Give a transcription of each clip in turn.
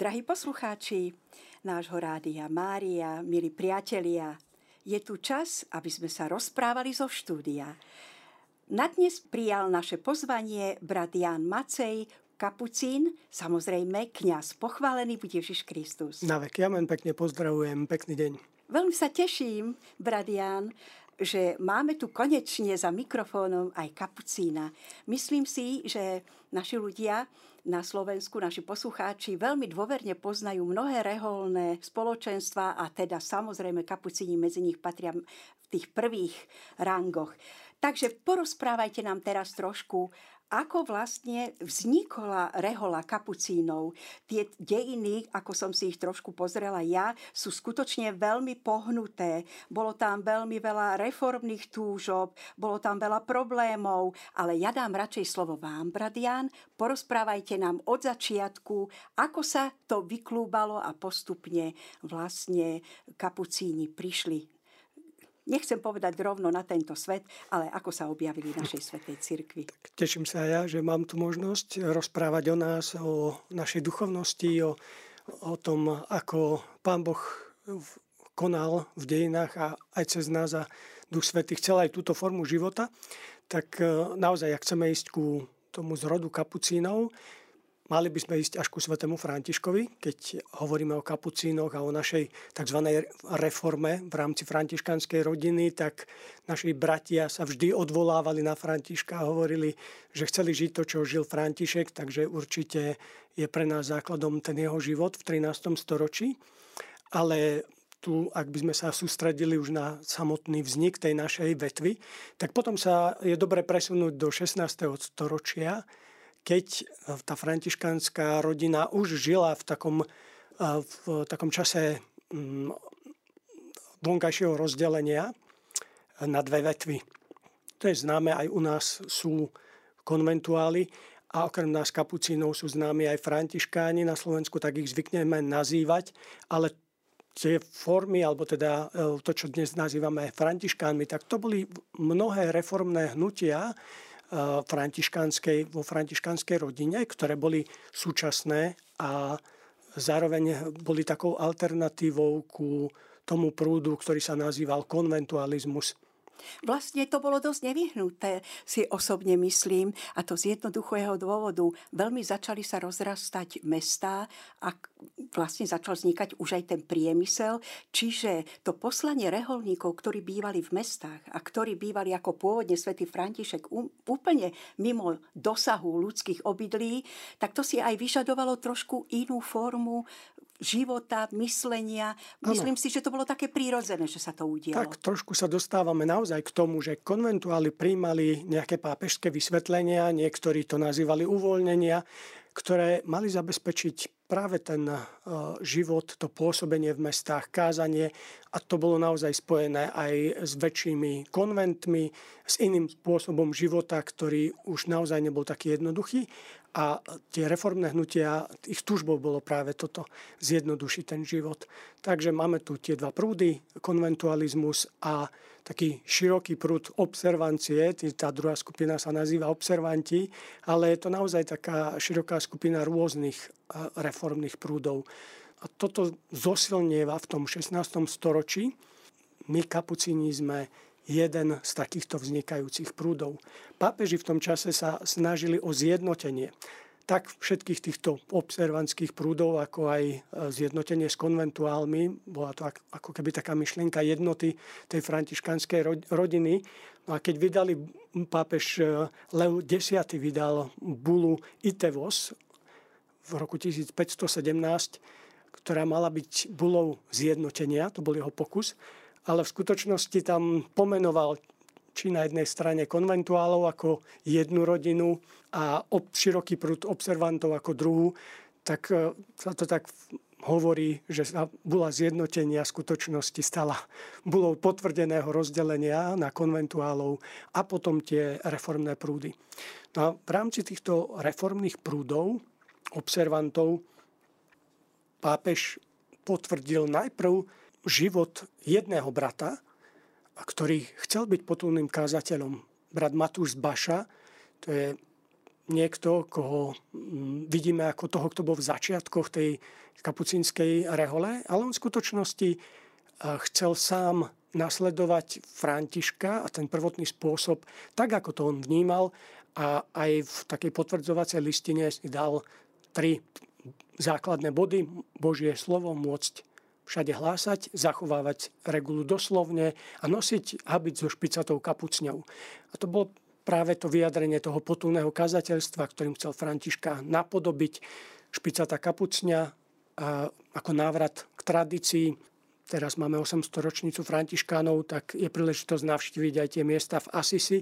Drahí poslucháči nášho rádia Mária, milí priatelia, je tu čas, aby sme sa rozprávali zo štúdia. Na dnes prijal naše pozvanie brat Jan Macej, kapucín, samozrejme kňaz. Pochválený bude Ježiš Kristus. Na vek, ja len pekne pozdravujem, pekný deň. Veľmi sa teším, brat Jan, že máme tu konečne za mikrofónom aj kapucína. Myslím si, že naši ľudia na Slovensku, naši poslucháči veľmi dôverne poznajú mnohé reholné spoločenstva a teda samozrejme kapucíni medzi nich patria v tých prvých rangoch. Takže porozprávajte nám teraz trošku, ako vlastne vznikla rehola kapucínov. Tie dejiny, ako som si ich trošku pozrela ja, sú skutočne veľmi pohnuté. Bolo tam veľmi veľa reformných túžob, bolo tam veľa problémov, ale ja dám radšej slovo vám, Bradian. Porozprávajte nám od začiatku, ako sa to vyklúbalo a postupne vlastne kapucíni prišli nechcem povedať rovno na tento svet, ale ako sa objavili v našej svetej cirkvi. Teším sa ja, že mám tu možnosť rozprávať o nás, o našej duchovnosti, o, o tom, ako Pán Boh konal v dejinách a aj cez nás a Duch Svetý chcel aj túto formu života, tak e, naozaj, ak chceme ísť ku tomu zrodu kapucínov, Mali by sme ísť až ku svetému Františkovi, keď hovoríme o kapucínoch a o našej tzv. reforme v rámci františkanskej rodiny, tak naši bratia sa vždy odvolávali na Františka a hovorili, že chceli žiť to, čo žil František, takže určite je pre nás základom ten jeho život v 13. storočí. Ale tu, ak by sme sa sústredili už na samotný vznik tej našej vetvy, tak potom sa je dobre presunúť do 16. storočia, keď eh, tá františkánska rodina už žila v takom, eh, v takom čase mm, vonkajšieho rozdelenia eh, na dve vetvy. To je známe, aj u nás sú konventuáli a okrem nás kapucínov sú známi aj františkáni. Na Slovensku tak ich zvykneme nazývať, ale tie formy, alebo teda to, čo dnes nazývame františkánmi, tak to boli mnohé reformné hnutia, františkánskej, vo františkánskej rodine, ktoré boli súčasné a zároveň boli takou alternatívou ku tomu prúdu, ktorý sa nazýval konventualizmus. Vlastne to bolo dosť nevyhnuté, si osobne myslím, a to z jednoduchého dôvodu. Veľmi začali sa rozrastať mestá a vlastne začal vznikať už aj ten priemysel, čiže to poslanie reholníkov, ktorí bývali v mestách a ktorí bývali ako pôvodne svätý František úplne mimo dosahu ľudských obydlí, tak to si aj vyžadovalo trošku inú formu života, myslenia. Myslím ano. si, že to bolo také prírodzené, že sa to udialo. Tak trošku sa dostávame naozaj k tomu, že konventuáli príjmali nejaké pápežské vysvetlenia, niektorí to nazývali uvoľnenia, ktoré mali zabezpečiť práve ten e, život, to pôsobenie v mestách, kázanie a to bolo naozaj spojené aj s väčšími konventmi, s iným spôsobom života, ktorý už naozaj nebol taký jednoduchý a tie reformné hnutia, ich túžbou bolo práve toto, zjednodušiť ten život. Takže máme tu tie dva prúdy, konventualizmus a taký široký prúd observancie, tá druhá skupina sa nazýva observanti, ale je to naozaj taká široká skupina rôznych reformných prúdov. A toto zosilnieva v tom 16. storočí. My, kapucíni, sme jeden z takýchto vznikajúcich prúdov. Pápeži v tom čase sa snažili o zjednotenie tak všetkých týchto observantských prúdov, ako aj e, zjednotenie s konventuálmi. Bola to ako keby taká myšlienka jednoty tej františkanskej rodiny. No a keď vydali pápež e, Leo X vydal bulu Itevos v roku 1517, ktorá mala byť bulou zjednotenia, to bol jeho pokus, ale v skutočnosti tam pomenoval či na jednej strane konventuálov ako jednu rodinu a ob, široký prúd observantov ako druhú, tak e, sa to tak hovorí, že sa bola zjednotenia skutočnosti stala bolo potvrdeného rozdelenia na konventuálov a potom tie reformné prúdy. No a v rámci týchto reformných prúdov, observantov, pápež potvrdil najprv život jedného brata, ktorý chcel byť potulným kázateľom. Brat Matúš Baša, to je niekto, koho mm, vidíme ako toho, kto bol v začiatkoch tej kapucínskej rehole, ale on v skutočnosti chcel sám nasledovať Františka a ten prvotný spôsob, tak ako to on vnímal a aj v takej potvrdzovacej listine si dal tri základné body. Božie slovo môcť všade hlásať, zachovávať regulu doslovne a nosiť habit so špicatou kapucňou. A to bolo práve to vyjadrenie toho potulného kazateľstva, ktorým chcel Františka napodobiť špicata kapucňa ako návrat k tradícii teraz máme 800 ročnicu františkánov, tak je príležitosť navštíviť aj tie miesta v Asisi.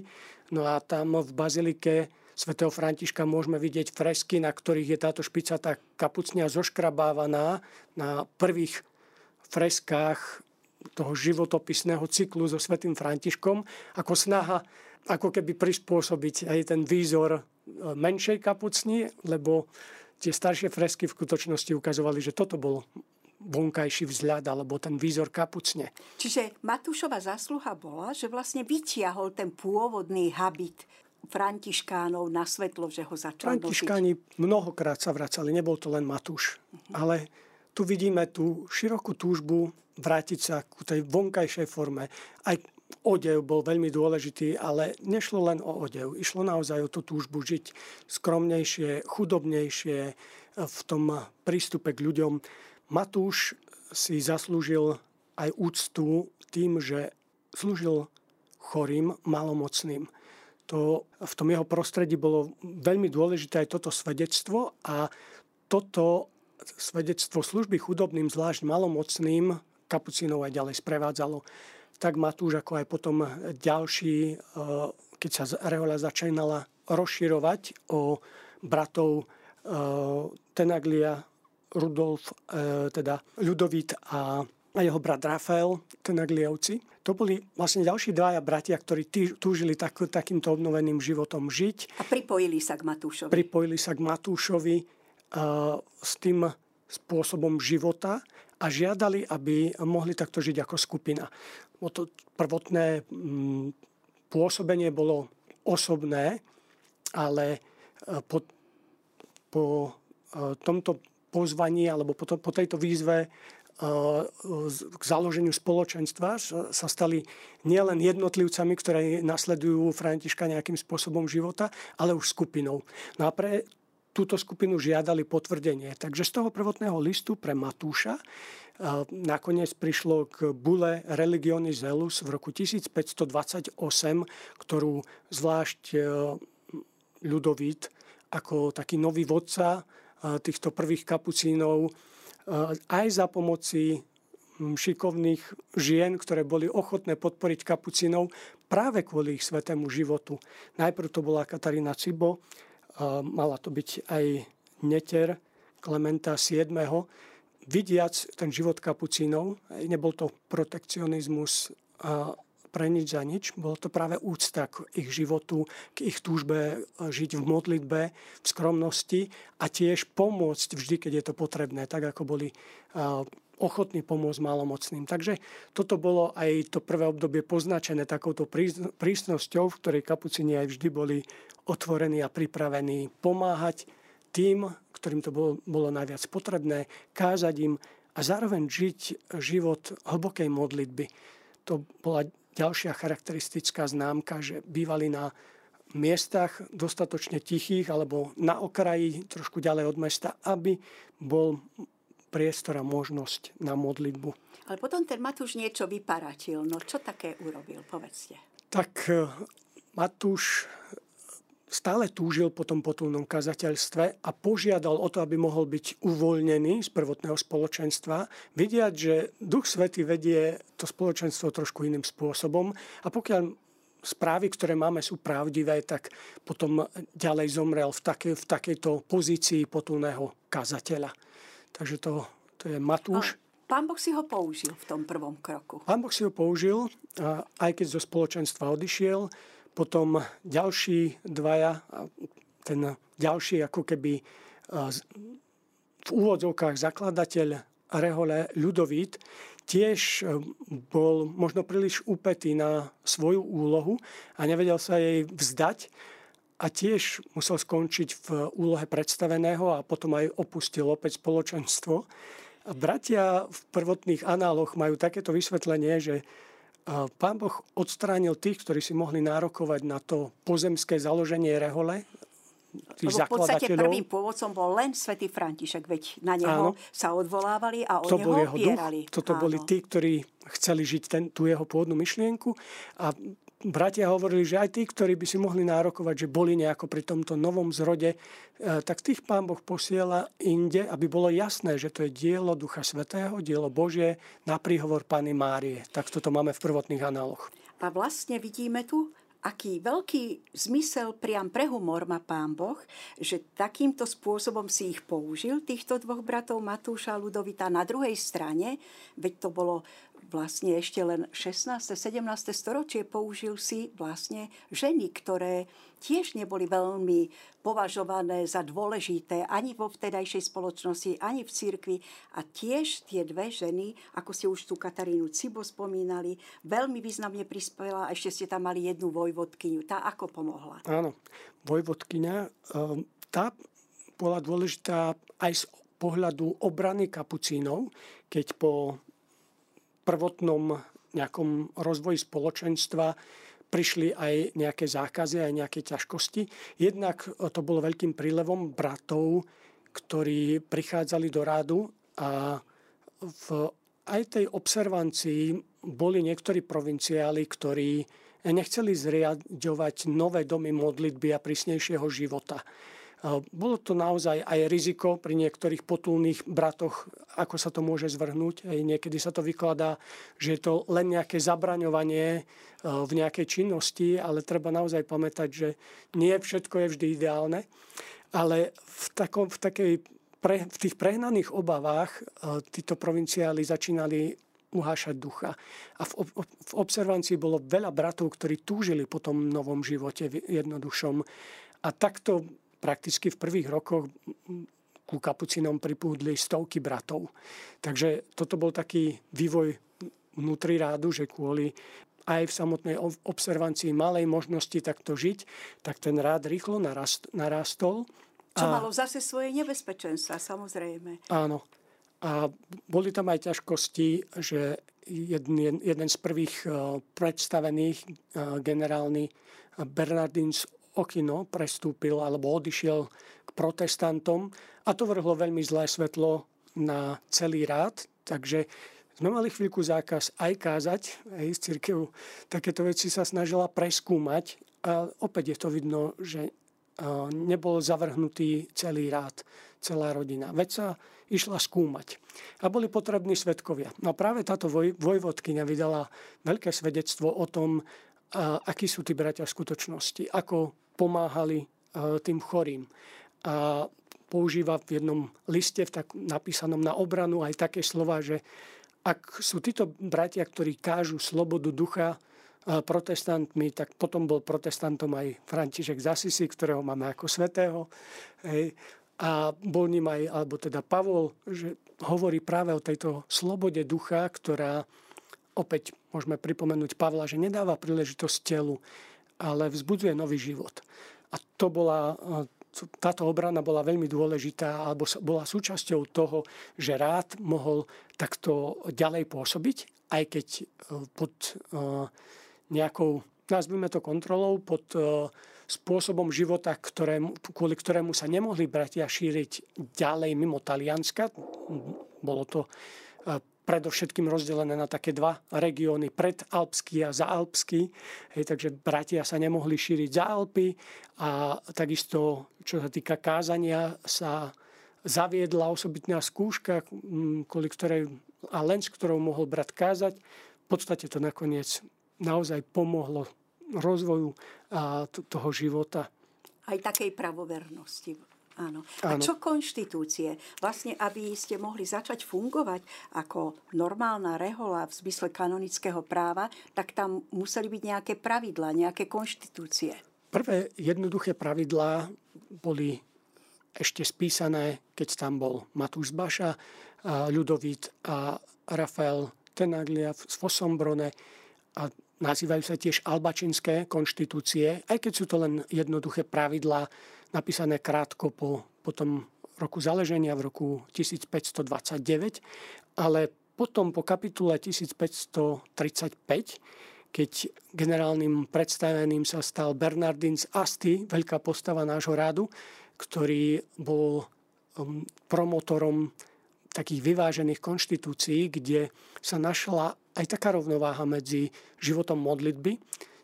No a tam v bazilike svätého Františka môžeme vidieť fresky, na ktorých je táto špicatá kapucnia zoškrabávaná na prvých freskách toho životopisného cyklu so svätým Františkom ako snaha ako keby prispôsobiť aj ten výzor e, menšej kapucni, lebo tie staršie fresky v skutočnosti ukazovali, že toto bol vonkajší vzhľad alebo ten výzor kapucne. Čiže Matúšova zásluha bola, že vlastne vytiahol ten pôvodný habit františkánov na svetlo, že ho začal Františkáni nosiť. mnohokrát sa vracali, nebol to len Matúš. Uh-huh. Ale tu vidíme tú širokú túžbu vrátiť sa ku tej vonkajšej forme. Aj odev bol veľmi dôležitý, ale nešlo len o odev. Išlo naozaj o tú túžbu žiť skromnejšie, chudobnejšie v tom prístupe k ľuďom. Matúš si zaslúžil aj úctu tým, že slúžil chorým, malomocným. To, v tom jeho prostredí bolo veľmi dôležité aj toto svedectvo a toto svedectvo služby chudobným, zvlášť malomocným, kapucínov aj ďalej sprevádzalo. Tak Matúš, ako aj potom ďalší, eh, keď sa rehoľa začínala rozširovať o bratov eh, Tenaglia, Rudolf, e, teda Ľudovít a jeho brat Rafael, Tenaglievci. To boli vlastne ďalší dvaja bratia, ktorí túžili tak, takýmto obnoveným životom žiť. A pripojili sa k Matúšovi. Pripojili sa k Matúšovi uh, s tým spôsobom života a žiadali, aby mohli takto žiť ako skupina. O to prvotné um, pôsobenie bolo osobné, ale uh, po, po uh, tomto pozvaní alebo po, to, po tejto výzve k založeniu spoločenstva sa stali nielen jednotlivcami, ktoré nasledujú Františka nejakým spôsobom života, ale už skupinou. No a pre túto skupinu žiadali potvrdenie. Takže z toho prvotného listu pre Matúša e, nakoniec prišlo k bule Religioni Zelus v roku 1528, ktorú zvlášť e, ľudovít ako taký nový vodca týchto prvých kapucínov aj za pomoci šikovných žien, ktoré boli ochotné podporiť kapucínov práve kvôli ich svetému životu. Najprv to bola Katarína Cibo, mala to byť aj neter Klementa VII. Vidiac ten život kapucínov, nebol to protekcionizmus pre nič za nič. Bolo to práve úcta k ich životu, k ich túžbe e, žiť v modlitbe, v skromnosti a tiež pomôcť vždy, keď je to potrebné, tak ako boli e, ochotní pomôcť malomocným. Takže toto bolo aj to prvé obdobie poznačené takouto prísnosťou, v ktorej kapucini aj vždy boli otvorení a pripravení pomáhať tým, ktorým to bolo, bolo najviac potrebné, kázať im a zároveň žiť život hlbokej modlitby. To bola ďalšia charakteristická známka, že bývali na miestach dostatočne tichých alebo na okraji, trošku ďalej od mesta, aby bol priestor a možnosť na modlitbu. Ale potom ten Matúš niečo vyparatil. No čo také urobil? Povedzte. Tak eh, Matúš stále túžil po tom potulnom kazateľstve a požiadal o to, aby mohol byť uvoľnený z prvotného spoločenstva, vidiať, že Duch Svety vedie to spoločenstvo trošku iným spôsobom a pokiaľ správy, ktoré máme, sú pravdivé, tak potom ďalej zomrel v, takej, v takejto pozícii potulného kazateľa. Takže to, to je Matúš. A Pán Boh si ho použil v tom prvom kroku. Pán Boh si ho použil, aj keď zo spoločenstva odišiel, potom ďalší dvaja, ten ďalší ako keby v úvodzovkách zakladateľ Rehole Ľudovít tiež bol možno príliš úpetý na svoju úlohu a nevedel sa jej vzdať a tiež musel skončiť v úlohe predstaveného a potom aj opustil opäť spoločenstvo. A bratia v prvotných análoch majú takéto vysvetlenie, že pán Boh odstránil tých, ktorí si mohli nárokovať na to pozemské založenie rehole, tých Lebo v podstate prvým pôvodcom bol len svätý František, veď na neho Áno. sa odvolávali a o to neho bol jeho opierali. Duch. Toto Áno. boli tí, ktorí chceli žiť ten, tú jeho pôvodnú myšlienku a bratia hovorili, že aj tí, ktorí by si mohli nárokovať, že boli nejako pri tomto novom zrode, e, tak tých pán Boh posiela inde, aby bolo jasné, že to je dielo Ducha Svetého, dielo Božie na príhovor Pany Márie. Tak toto máme v prvotných análoch. A vlastne vidíme tu, aký veľký zmysel priam pre humor má pán Boh, že takýmto spôsobom si ich použil, týchto dvoch bratov Matúša a Ludovita. Na druhej strane, veď to bolo vlastne ešte len 16. 17. storočie použil si vlastne ženy, ktoré tiež neboli veľmi považované za dôležité ani vo vtedajšej spoločnosti, ani v cirkvi. A tiež tie dve ženy, ako ste už tú Katarínu Cibo spomínali, veľmi významne prispela a ešte ste tam mali jednu vojvodkyňu. Tá ako pomohla? Áno, vojvodkyňa, ehm, tá bola dôležitá aj z pohľadu obrany kapucínov, keď po prvotnom nejakom rozvoji spoločenstva prišli aj nejaké zákazy, aj nejaké ťažkosti. Jednak to bolo veľkým prílevom bratov, ktorí prichádzali do rádu a v aj tej observancii boli niektorí provinciáli, ktorí nechceli zriadovať nové domy modlitby a prísnejšieho života. Bolo to naozaj aj riziko pri niektorých potulných bratoch, ako sa to môže zvrhnúť. Aj niekedy sa to vykladá, že je to len nejaké zabraňovanie e, v nejakej činnosti, ale treba naozaj pamätať, že nie všetko je vždy ideálne. Ale v, takom, v, takej pre, v tých prehnaných obavách e, títo provinciáli začínali uhášať ducha. A v, v observancii bolo veľa bratov, ktorí túžili po tom novom živote jednodušom. A takto prakticky v prvých rokoch ku kapucinom pripúdli stovky bratov. Takže toto bol taký vývoj vnútri rádu, že kvôli aj v samotnej observancii malej možnosti takto žiť, tak ten rád rýchlo narast, narastol. Čo a, malo zase svoje nebezpečenstva, samozrejme. Áno. A boli tam aj ťažkosti, že jeden, jeden z prvých uh, predstavených uh, generálny Bernardín z okino prestúpil alebo odišiel k protestantom a to vrhlo veľmi zlé svetlo na celý rád, takže sme mali chvíľku zákaz aj kázať, aj z církev takéto veci sa snažila preskúmať a opäť je to vidno, že nebol zavrhnutý celý rád, celá rodina. Veď sa išla skúmať. A boli potrební svetkovia. No práve táto voj, vojvodkynia vydala veľké svedectvo o tom, a akí sú tí bratia v skutočnosti, ako pomáhali e, tým chorým. A používa v jednom liste v tak napísanom na obranu aj také slova, že ak sú títo bratia, ktorí kážu slobodu ducha e, protestantmi, tak potom bol protestantom aj František Zasisi, ktorého máme ako svetého. Hej. A bol ním aj, alebo teda Pavol, že hovorí práve o tejto slobode ducha, ktorá opäť môžeme pripomenúť Pavla, že nedáva príležitosť telu, ale vzbudzuje nový život. A to bola, táto obrana bola veľmi dôležitá, alebo bola súčasťou toho, že rád mohol takto ďalej pôsobiť, aj keď e, pod e, nejakou, nazvime to kontrolou, pod e, spôsobom života, ktorému, kvôli ktorému sa nemohli bratia šíriť ďalej mimo Talianska. Bolo to predovšetkým rozdelené na také dva regióny, predalpský a zaalpský. Hej, takže bratia sa nemohli šíriť za Alpy a takisto, čo sa týka kázania, sa zaviedla osobitná skúška, kvôli ktorej, a len s ktorou mohol brat kázať. V podstate to nakoniec naozaj pomohlo rozvoju toho života. Aj takej pravovernosti. Áno. A Áno. čo konštitúcie? Vlastne, aby ste mohli začať fungovať ako normálna rehola v zmysle kanonického práva, tak tam museli byť nejaké pravidlá, nejaké konštitúcie. Prvé jednoduché pravidlá boli ešte spísané, keď tam bol Matúš Baša, Ľudovít a Rafael Tenaglia z Fosombrone. A nazývajú sa tiež albačinské konštitúcie, aj keď sú to len jednoduché pravidlá napísané krátko po, po tom roku zaleženia v roku 1529, ale potom po kapitule 1535, keď generálnym predstaveným sa stal Bernardin z Asti, veľká postava nášho rádu, ktorý bol um, promotorom takých vyvážených konštitúcií, kde sa našla aj taká rovnováha medzi životom modlitby.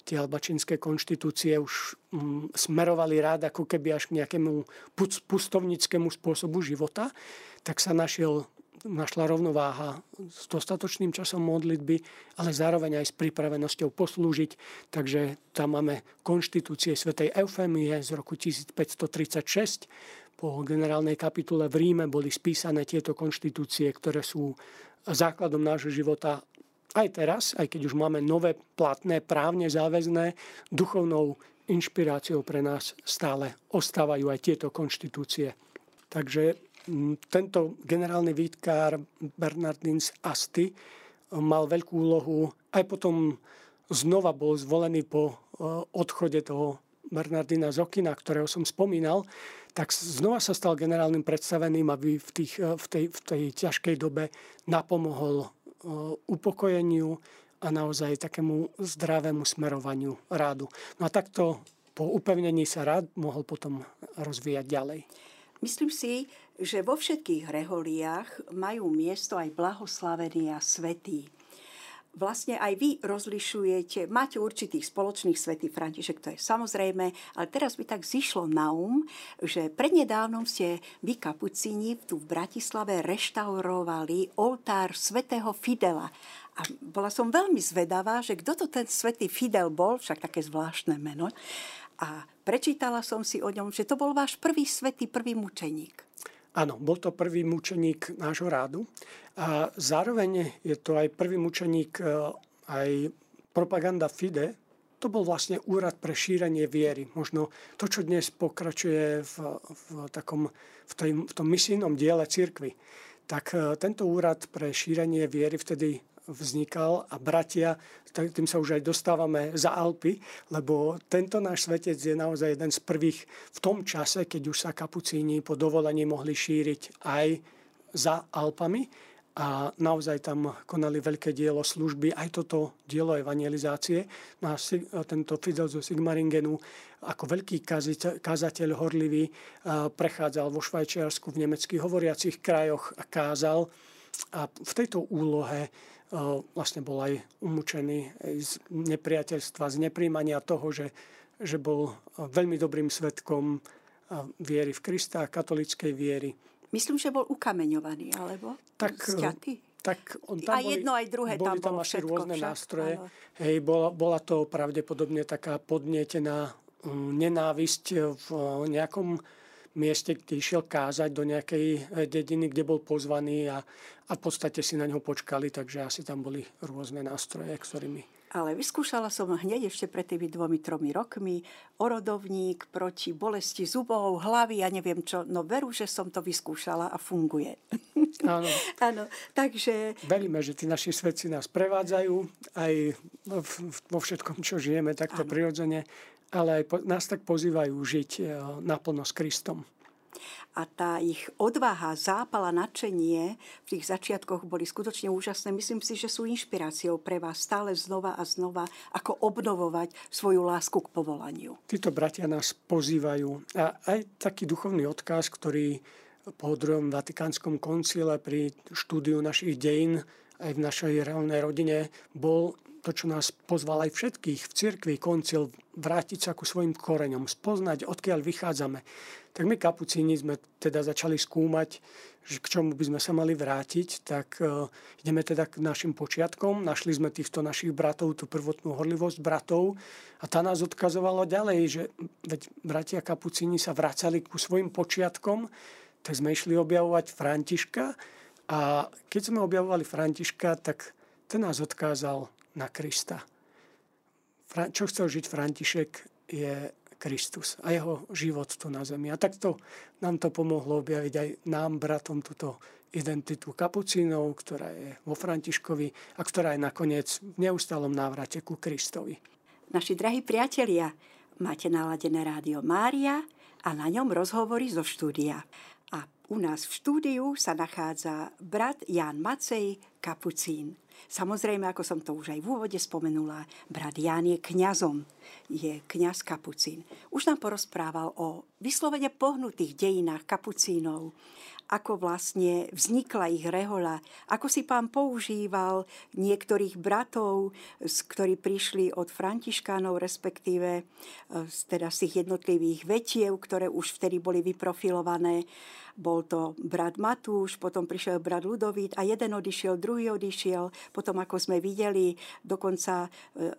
Tie albačínske konštitúcie už um, smerovali rád ako keby až k nejakému pustovnickému spôsobu života, tak sa našiel našla rovnováha s dostatočným časom modlitby, ale zároveň aj s pripravenosťou poslúžiť. Takže tam máme konštitúcie svätej Eufémie z roku 1536. Po generálnej kapitule v Ríme boli spísané tieto konštitúcie, ktoré sú základom nášho života aj teraz, aj keď už máme nové platné, právne záväzné, duchovnou inšpiráciou pre nás stále ostávajú aj tieto konštitúcie. Takže tento generálny výtkár Bernardins Asti mal veľkú úlohu. Aj potom znova bol zvolený po e, odchode toho Bernardina Zokina, ktorého som spomínal, tak znova sa stal generálnym predstaveným, aby v, tých, e, v, tej, v tej ťažkej dobe napomohol e, upokojeniu a naozaj takému zdravému smerovaniu rádu. No a takto po upevnení sa rád mohol potom rozvíjať ďalej. Myslím si, že vo všetkých reholiách majú miesto aj blahoslavení a svetí. Vlastne aj vy rozlišujete, máte určitých spoločných svetý František, to je samozrejme, ale teraz by tak zišlo na um, že prednedávnom ste vy kapucíni tu v Bratislave reštaurovali oltár svätého Fidela. A bola som veľmi zvedavá, že kto to ten svätý Fidel bol, však také zvláštne meno. A prečítala som si o ňom, že to bol váš prvý svetý, prvý mučeník. Áno, bol to prvý mučeník nášho rádu a zároveň je to aj prvý mučeník e, aj propaganda FIDE, to bol vlastne úrad pre šírenie viery. Možno to, čo dnes pokračuje v, v, takom, v, tej, v tom misijnom diele cirkvy. Tak e, tento úrad pre šírenie viery vtedy vznikal a bratia, tým sa už aj dostávame za Alpy, lebo tento náš svetec je naozaj jeden z prvých v tom čase, keď už sa kapucíni po dovolení mohli šíriť aj za Alpami a naozaj tam konali veľké dielo služby, aj toto dielo evangelizácie. No a tento Fidel zo Sigmaringenu ako veľký kazateľ horlivý prechádzal vo Švajčiarsku, v nemeckých hovoriacich krajoch a kázal. A v tejto úlohe vlastne bol aj umúčený z nepriateľstva, z nepríjmania toho, že, že bol veľmi dobrým svetkom viery v Krista, katolickej viery. Myslím, že bol ukameňovaný, alebo tak, zťatý? Tak on tam a boli, jedno aj druhé boli tam, tam asi všetko, rôzne však, nástroje. Hej, bola, bola to pravdepodobne taká podnietená um, nenávisť v nejakom mieste, kde išiel kázať do nejakej eh, dediny, kde bol pozvaný a, a v podstate si na ňo počkali, takže asi tam boli rôzne nástroje, ktorými... Ale vyskúšala som hneď ešte pred tými dvomi, tromi rokmi orodovník proti bolesti zubov, hlavy, ja neviem čo. No veru, že som to vyskúšala a funguje. Áno. Áno, takže... Veríme, že tí naši svedci nás prevádzajú aj vo všetkom, čo žijeme takto Áno. prirodzene ale aj po, nás tak pozývajú žiť e, naplno s Kristom. A tá ich odvaha, zápala, nadšenie v tých začiatkoch boli skutočne úžasné. Myslím si, že sú inšpiráciou pre vás stále znova a znova, ako obnovovať svoju lásku k povolaniu. Títo bratia nás pozývajú. A aj taký duchovný odkaz, ktorý po druhom Vatikánskom koncile pri štúdiu našich dejín aj v našej reálnej rodine bol to, čo nás pozval aj všetkých v cirkvi, koncil, vrátiť sa ku svojim koreňom, spoznať, odkiaľ vychádzame. Tak my kapucíni sme teda začali skúmať, že k čomu by sme sa mali vrátiť, tak uh, ideme teda k našim počiatkom. Našli sme týchto našich bratov, tú prvotnú horlivosť bratov a tá nás odkazovala ďalej, že veď bratia kapucíni sa vracali ku svojim počiatkom, tak sme išli objavovať Františka a keď sme objavovali Františka, tak ten nás odkázal na Krista. Čo chcel žiť František je Kristus a jeho život tu na zemi. A takto nám to pomohlo objaviť aj nám, bratom, túto identitu kapucínov, ktorá je vo Františkovi a ktorá je nakoniec v neustálom návrate ku Kristovi. Naši drahí priatelia, máte naladené rádio Mária a na ňom rozhovory zo štúdia. A u nás v štúdiu sa nachádza brat Jan Macej Kapucín. Samozrejme, ako som to už aj v úvode spomenula, brat Ján je kňazom, je kňaz Kapucín. Už nám porozprával o vyslovene pohnutých dejinách Kapucínov, ako vlastne vznikla ich rehoľa, ako si pán používal niektorých bratov, ktorí prišli od františkánov, respektíve e, teda z tých jednotlivých vetiev, ktoré už vtedy boli vyprofilované. Bol to brat Matúš, potom prišiel brat Ludovít a jeden odišiel, druhý odišiel. Potom, ako sme videli, dokonca e,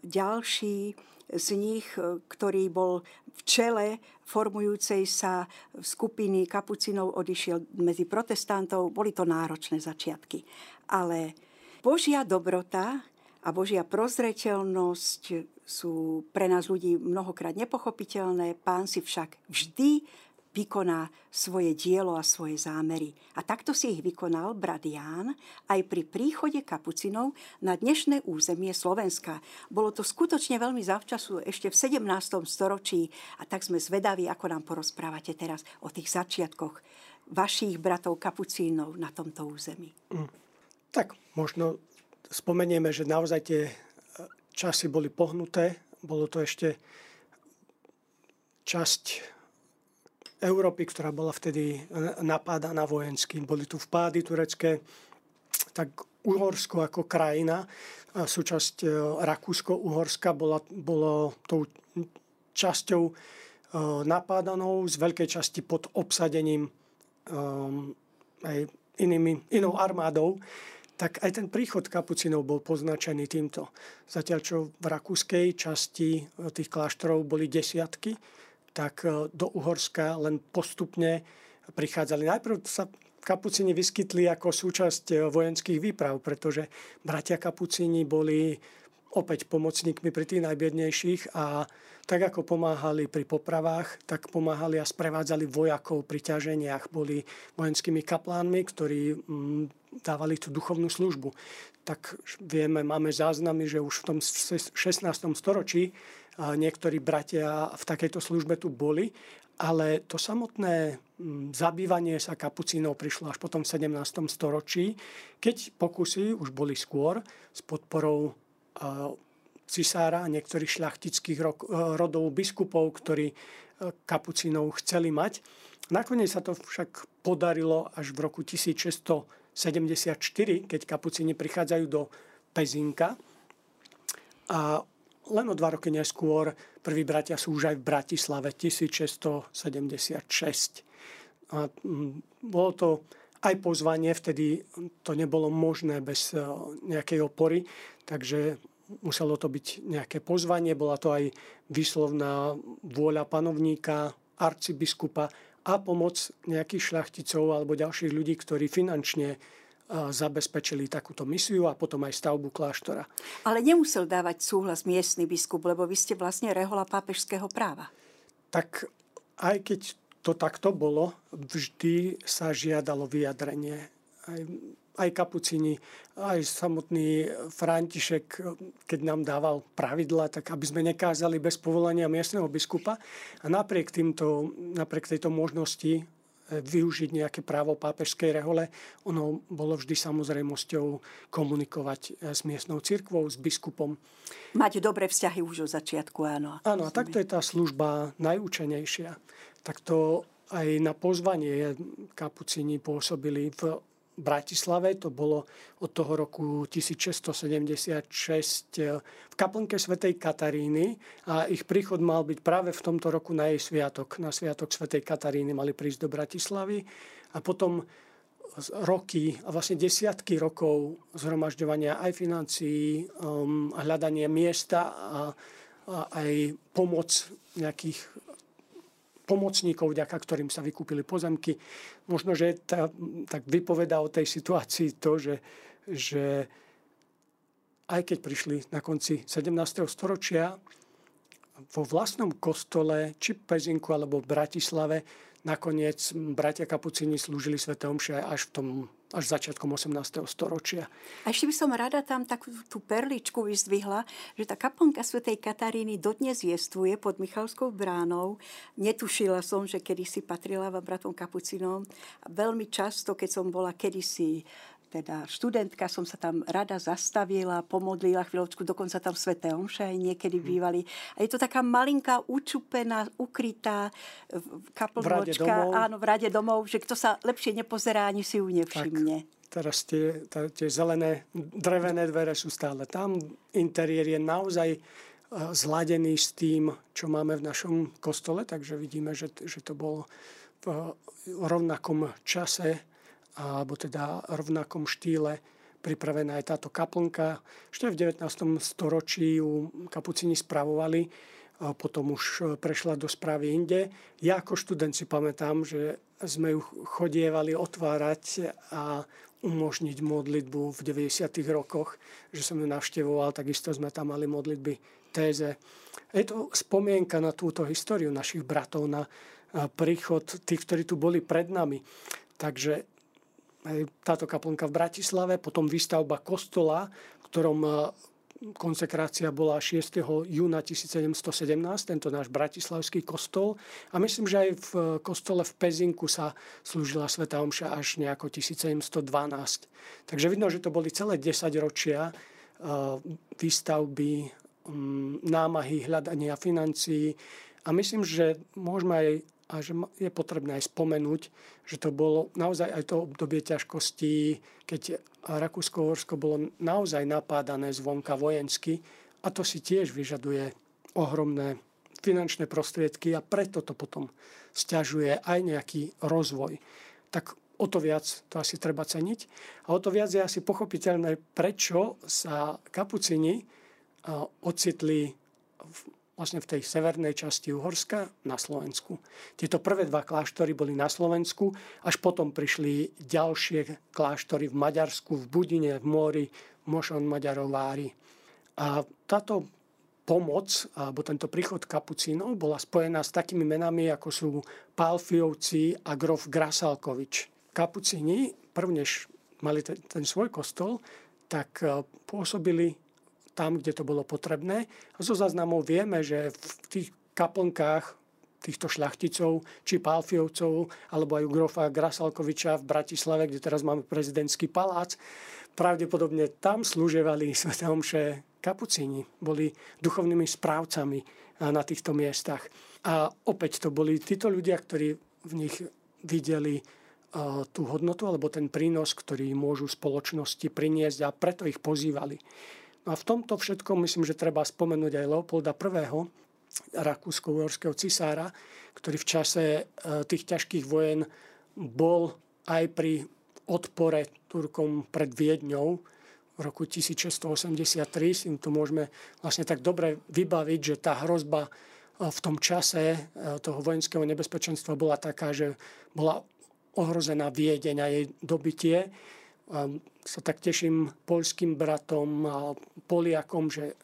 ďalší z nich, e, ktorý bol v čele formujúcej sa skupiny kapucinov, odišiel medzi protestantov. Boli to náročné začiatky. Ale Božia dobrota a Božia prozreteľnosť sú pre nás ľudí mnohokrát nepochopiteľné. Pán si však vždy vykoná svoje dielo a svoje zámery. A takto si ich vykonal brat Ján aj pri príchode kapucinov na dnešné územie Slovenska. Bolo to skutočne veľmi zavčasu ešte v 17. storočí a tak sme zvedaví, ako nám porozprávate teraz o tých začiatkoch vašich bratov kapucínov na tomto území. Mm. Tak možno spomenieme, že naozaj tie e, časy boli pohnuté. Bolo to ešte časť Európy, ktorá bola vtedy napádaná vojensky. Boli tu vpády turecké, tak Uhorsko ako krajina, súčasť e, Rakúsko-Uhorska bola, bolo tou časťou e, napádanou z veľkej časti pod obsadením um, aj inými, inou armádou, tak aj ten príchod kapucinov bol poznačený týmto. Zatiaľ, čo v rakúskej časti tých kláštorov boli desiatky, tak e, do Uhorska len postupne prichádzali. Najprv sa kapucini vyskytli ako súčasť e, vojenských výprav, pretože bratia kapucini boli opäť pomocníkmi pri tých najbiednejších a tak ako pomáhali pri popravách, tak pomáhali a sprevádzali vojakov pri ťaženiach. Boli vojenskými kaplánmi, ktorí mm, dávali tú duchovnú službu. Tak vieme, máme záznamy, že už v tom 16. storočí niektorí bratia v takejto službe tu boli, ale to samotné mm, zabývanie sa kapucínov prišlo až potom v 17. storočí, keď pokusy už boli skôr s podporou cisára a niektorých šľachtických e, rodov biskupov, ktorí e, kapucínov chceli mať. Nakoniec sa to však podarilo až v roku 1674, keď kapucíni prichádzajú do Pezinka. A len o dva roky neskôr prví bratia sú už aj v Bratislave 1676. A mm, bolo to aj pozvanie, vtedy to nebolo možné bez e, nejakej opory, takže muselo to byť nejaké pozvanie, bola to aj výslovná vôľa panovníka, arcibiskupa a pomoc nejakých šľachticov alebo ďalších ľudí, ktorí finančne zabezpečili takúto misiu a potom aj stavbu kláštora. Ale nemusel dávať súhlas miestny biskup, lebo vy ste vlastne rehola pápežského práva. Tak aj keď to takto bolo, vždy sa žiadalo vyjadrenie. Aj, aj kapucini, aj samotný František, keď nám dával pravidla, tak aby sme nekázali bez povolenia miestneho biskupa. A napriek, týmto, napriek tejto možnosti využiť nejaké právo pápežskej rehole. Ono bolo vždy samozrejmosťou komunikovať eh, s miestnou cirkvou, s biskupom. Mať dobré vzťahy už od začiatku, áno. Áno, a takto je tá služba najúčenejšia. Takto aj na pozvanie kapucini pôsobili v Bratislave, to bolo od toho roku 1676 eh, v kaplnke svätej Kataríny a ich príchod mal byť práve v tomto roku na jej sviatok. Na sviatok svätej Kataríny mali prísť do Bratislavy a potom roky a vlastne desiatky rokov zhromažďovania aj financií, um, hľadanie miesta a, a aj pomoc nejakých pomocníkov, vďaka ktorým sa vykúpili pozemky. Možno, že tá, tak vypoveda o tej situácii to, že, že aj keď prišli na konci 17. storočia vo vlastnom kostole, či Pezinku alebo v Bratislave, nakoniec bratia kapucini slúžili Sv. Omše až v tom až začiatkom 18. storočia. A ešte by som rada tam takú tú perličku vyzdvihla, že tá kaplnka svätej Kataríny dodnes jestvuje pod Michalskou bránou. Netušila som, že kedysi patrila vám bratom kapucinom. Veľmi často, keď som bola kedysi teda študentka, som sa tam rada zastavila, pomodlila chvíľočku, dokonca tam sveté omše aj niekedy mhm. bývali. A je to taká malinká, učupená, ukrytá kaplnočka, áno, v rade domov, že kto sa lepšie nepozerá, ani si ju nevšimne. Tak, teraz tie, tie zelené drevené dvere sú stále tam. Interiér je naozaj e, zladený s tým, čo máme v našom kostole, takže vidíme, že, že to bolo v rovnakom čase alebo teda rovnakom štýle pripravená aj táto kaplnka. Ešte v 19. storočí ju kapucini spravovali, potom už prešla do správy inde. Ja ako študent si pamätám, že sme ju chodievali otvárať a umožniť modlitbu v 90. rokoch, že som ju navštevoval, takisto sme tam mali modlitby téze. Je to spomienka na túto históriu našich bratov, na príchod tých, ktorí tu boli pred nami. Takže táto kaplnka v Bratislave, potom výstavba kostola, v ktorom e, konsekrácia bola 6. júna 1717, tento náš bratislavský kostol. A myslím, že aj v kostole v Pezinku sa slúžila Sveta Omša až nejako 1712. Takže vidno, že to boli celé 10 ročia e, výstavby, námahy, hľadania financií. A myslím, že môžeme aj a že je potrebné aj spomenúť, že to bolo naozaj aj to obdobie ťažkostí, keď Rakúsko-Horsko bolo naozaj napádané zvonka vojensky a to si tiež vyžaduje ohromné finančné prostriedky a preto to potom stiažuje aj nejaký rozvoj. Tak o to viac to asi treba ceniť. A o to viac je asi pochopiteľné, prečo sa kapucini ocitli vlastne v tej severnej časti Uhorska na Slovensku. Tieto prvé dva kláštory boli na Slovensku, až potom prišli ďalšie kláštory v Maďarsku, v Budine, v Móri, Mošon, Maďarovári. A táto pomoc, alebo tento príchod kapucínov bola spojená s takými menami, ako sú Pálfiovci a grof Grasalkovič. Kapucíni, prvnež mali ten, ten svoj kostol, tak e, pôsobili tam, kde to bolo potrebné. A zo záznamov vieme, že v tých kaplnkách týchto šľachticov, či Pálfiovcov, alebo aj u grofa Grasalkoviča v Bratislave, kde teraz máme prezidentský palác, pravdepodobne tam slúževali Sv. Omše kapucíni, boli duchovnými správcami na týchto miestach. A opäť to boli títo ľudia, ktorí v nich videli tú hodnotu alebo ten prínos, ktorý môžu spoločnosti priniesť a preto ich pozývali. A v tomto všetkom myslím, že treba spomenúť aj Leopolda I., rakúsko-uhorského cisára, ktorý v čase e, tých ťažkých vojen bol aj pri odpore Turkom pred Viedňou v roku 1683. Si to môžeme vlastne tak dobre vybaviť, že tá hrozba e, v tom čase e, toho vojenského nebezpečenstva bola taká, že bola ohrozená Viedeň a jej dobitie a sa tak teším poľským bratom a Poliakom, že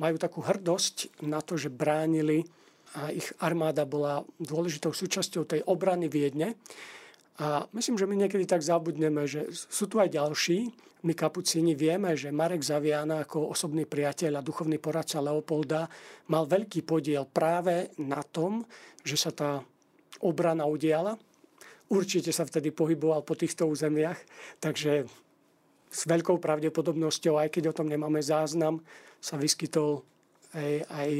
majú takú hrdosť na to, že bránili a ich armáda bola dôležitou súčasťou tej obrany Viedne. A myslím, že my niekedy tak zabudneme, že sú tu aj ďalší. My kapucíni vieme, že Marek Zaviana ako osobný priateľ a duchovný poradca Leopolda mal veľký podiel práve na tom, že sa tá obrana udiala určite sa vtedy pohyboval po týchto územiach, takže s veľkou pravdepodobnosťou, aj keď o tom nemáme záznam, sa vyskytol aj, aj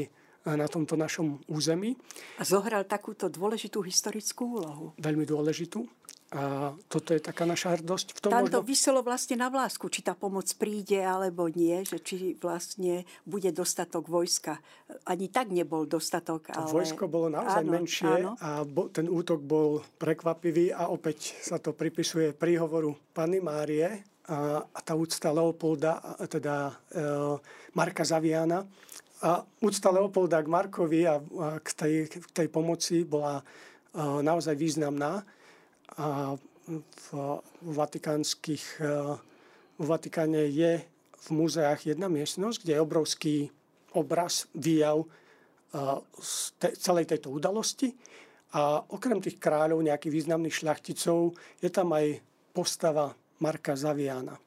na tomto našom území. A zohral takúto dôležitú historickú úlohu. Veľmi dôležitú. A toto je taká naša hrdosť. V tom Tam to možno... vyselo vlastne na vlásku, či tá pomoc príde alebo nie, že či vlastne bude dostatok vojska. Ani tak nebol dostatok. To ale... vojsko bolo naozaj áno, menšie áno. a bo, ten útok bol prekvapivý a opäť sa to pripisuje príhovoru Panny Márie a, tá úcta Leopolda, teda e, Marka Zaviana. A úcta Leopolda k Markovi a, k, tej, k tej pomoci bola e, naozaj významná a v vatikánskych, e, v Vatikáne je v múzeách jedna miestnosť, kde je obrovský obraz, výjav z te, celej tejto udalosti. A okrem tých kráľov, nejakých významných šľachticov, je tam aj postava Marka Zaviana.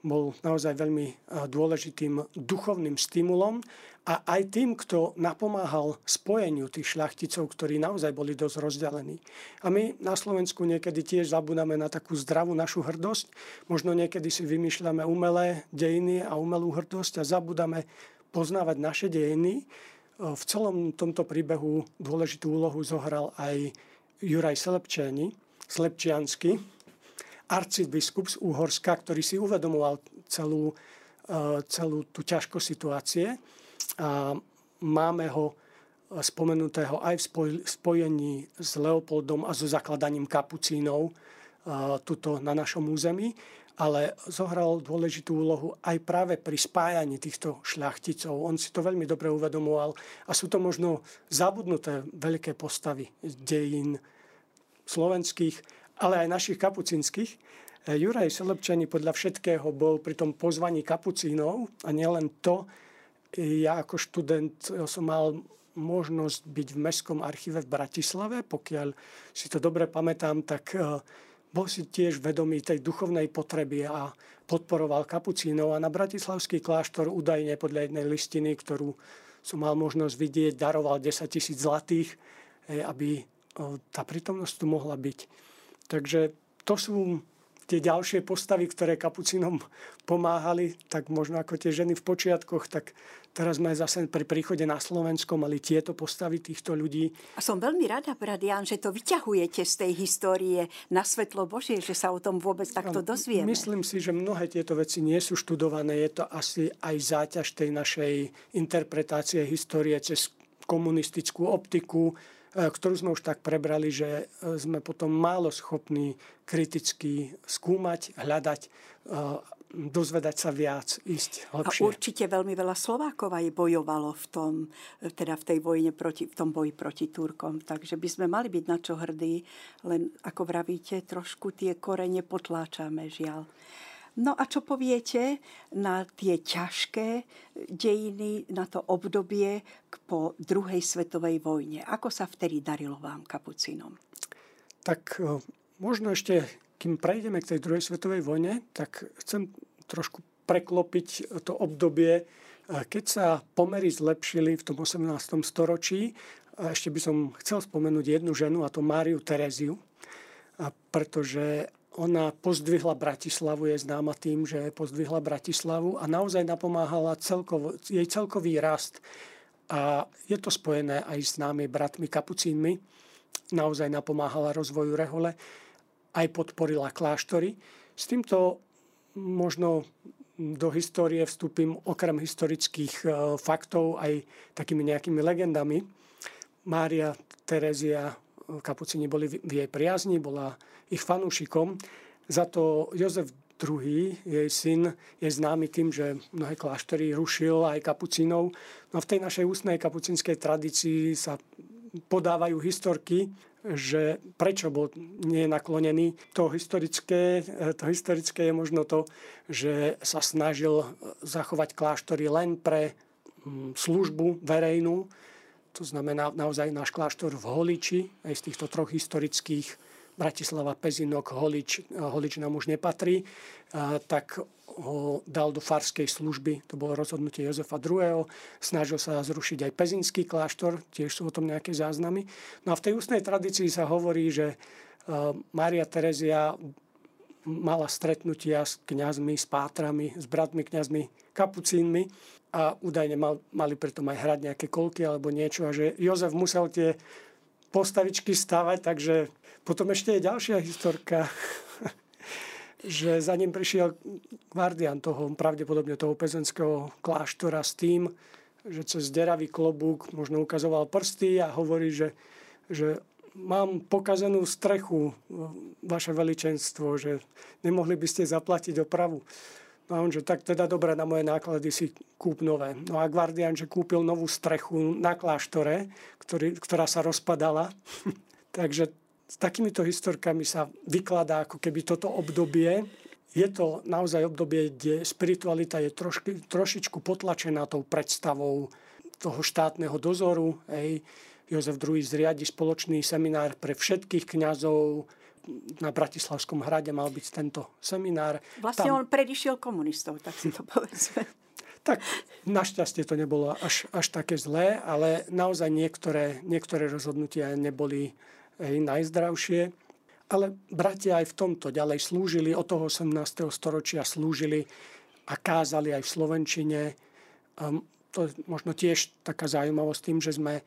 Bol naozaj veľmi dôležitým duchovným stimulom a aj tým, kto napomáhal spojeniu tých šľachticov, ktorí naozaj boli dosť rozdelení. A my na Slovensku niekedy tiež zabudáme na takú zdravú našu hrdosť. Možno niekedy si vymýšľame umelé dejiny a umelú hrdosť a zabudáme poznávať naše dejiny. V celom tomto príbehu dôležitú úlohu zohral aj Juraj Slepčeni, Slepčiansky, arcibiskup z Úhorska, ktorý si uvedomoval celú, celú tú ťažkosť situácie. A máme ho spomenutého aj v spojení s Leopoldom a so zakladaním kapucínov tuto na našom území, ale zohral dôležitú úlohu aj práve pri spájaní týchto šľachticov. On si to veľmi dobre uvedomoval a sú to možno zabudnuté veľké postavy dejín slovenských, ale aj našich kapucínskych. Juraj Selepčani podľa všetkého bol pri tom pozvaní kapucínov a nielen to, ja ako študent som mal možnosť byť v Mestskom archíve v Bratislave. Pokiaľ si to dobre pamätám, tak e, bol si tiež vedomý tej duchovnej potreby a podporoval kapucínov a na Bratislavský kláštor údajne podľa jednej listiny, ktorú som mal možnosť vidieť, daroval 10 tisíc zlatých, e, aby e, tá prítomnosť tu mohla byť. Takže to sú tie ďalšie postavy, ktoré kapucinom pomáhali, tak možno ako tie ženy v počiatkoch, tak teraz sme zase pri príchode na Slovensko mali tieto postavy týchto ľudí. A som veľmi rada, brat Jan, že to vyťahujete z tej histórie na svetlo Božie, že sa o tom vôbec takto dozvieme. Myslím si, že mnohé tieto veci nie sú študované. Je to asi aj záťaž tej našej interpretácie histórie cez komunistickú optiku, ktorú sme už tak prebrali, že e, sme potom málo schopní kriticky skúmať, hľadať, e, dozvedať sa viac, ísť hlbšie. A určite veľmi veľa Slovákov aj bojovalo v tom, teda v tej vojne proti, v tom boji proti Turkom. Takže by sme mali byť na čo hrdí, len ako vravíte, trošku tie korene potláčame, žiaľ. No a čo poviete na tie ťažké dejiny, na to obdobie po druhej svetovej vojne? Ako sa vtedy darilo vám, kapucinom? Tak e, možno ešte, kým prejdeme k tej druhej svetovej vojne, tak chcem trošku preklopiť to obdobie, e, keď sa pomery zlepšili v tom 18. storočí. A ešte by som chcel spomenúť jednu ženu, a to Máriu Tereziu, pretože ona pozdvihla Bratislavu, je známa tým, že pozdvihla Bratislavu a naozaj napomáhala celkovo, jej celkový rast. A je to spojené aj s námi bratmi kapucínmi. Naozaj napomáhala rozvoju Rehole, aj podporila kláštory. S týmto možno do histórie vstúpim okrem historických e, faktov aj takými nejakými legendami. Mária Terezia kapucini boli v jej priazni, bola ich fanúšikom. Za to Jozef II, jej syn, je známy tým, že mnohé kláštory rušil aj kapucínov. No v tej našej ústnej kapucinskej tradícii sa podávajú historky, že prečo bol nie naklonený. To historické, to historické je možno to, že sa snažil zachovať kláštory len pre mm, službu verejnú, to znamená naozaj náš kláštor v Holiči, aj z týchto troch historických Bratislava, Pezinok, Holič, Holič nám už nepatrí, tak ho dal do farskej služby, to bolo rozhodnutie Jozefa II. Snažil sa zrušiť aj Pezinský kláštor, tiež sú o tom nejaké záznamy. No a v tej ústnej tradícii sa hovorí, že Mária Terezia mala stretnutia s kňazmi, s pátrami, s bratmi kňazmi, kapucínmi a údajne mal, mali pritom aj hrať nejaké kolky alebo niečo a že Jozef musel tie postavičky stavať, takže potom ešte je ďalšia historka, že za ním prišiel guardian toho, pravdepodobne toho pezenského kláštora s tým, že cez deravý klobúk možno ukazoval prsty a hovorí, že, že mám pokazenú strechu, vaše veličenstvo, že nemohli by ste zaplatiť opravu. No on, že tak teda dobre, na moje náklady si kúp nové. No a Guardian, že kúpil novú strechu na kláštore, ktorý, ktorá sa rozpadala. Takže s takýmito historkami sa vykladá ako keby toto obdobie. Je to naozaj obdobie, kde spiritualita je trošky, trošičku potlačená tou predstavou toho štátneho dozoru. Ej. Jozef II zriadi spoločný seminár pre všetkých kňazov, na Bratislavskom hrade mal byť tento seminár. Vlastne Tam... on predišiel komunistov, tak si to povedzme. Tak našťastie to nebolo až, až také zlé, ale naozaj niektoré, niektoré rozhodnutia neboli hej, najzdravšie. Ale bratia aj v tomto ďalej slúžili, od toho 18. storočia slúžili a kázali aj v Slovenčine. Um, to je možno tiež taká zaujímavosť tým, že sme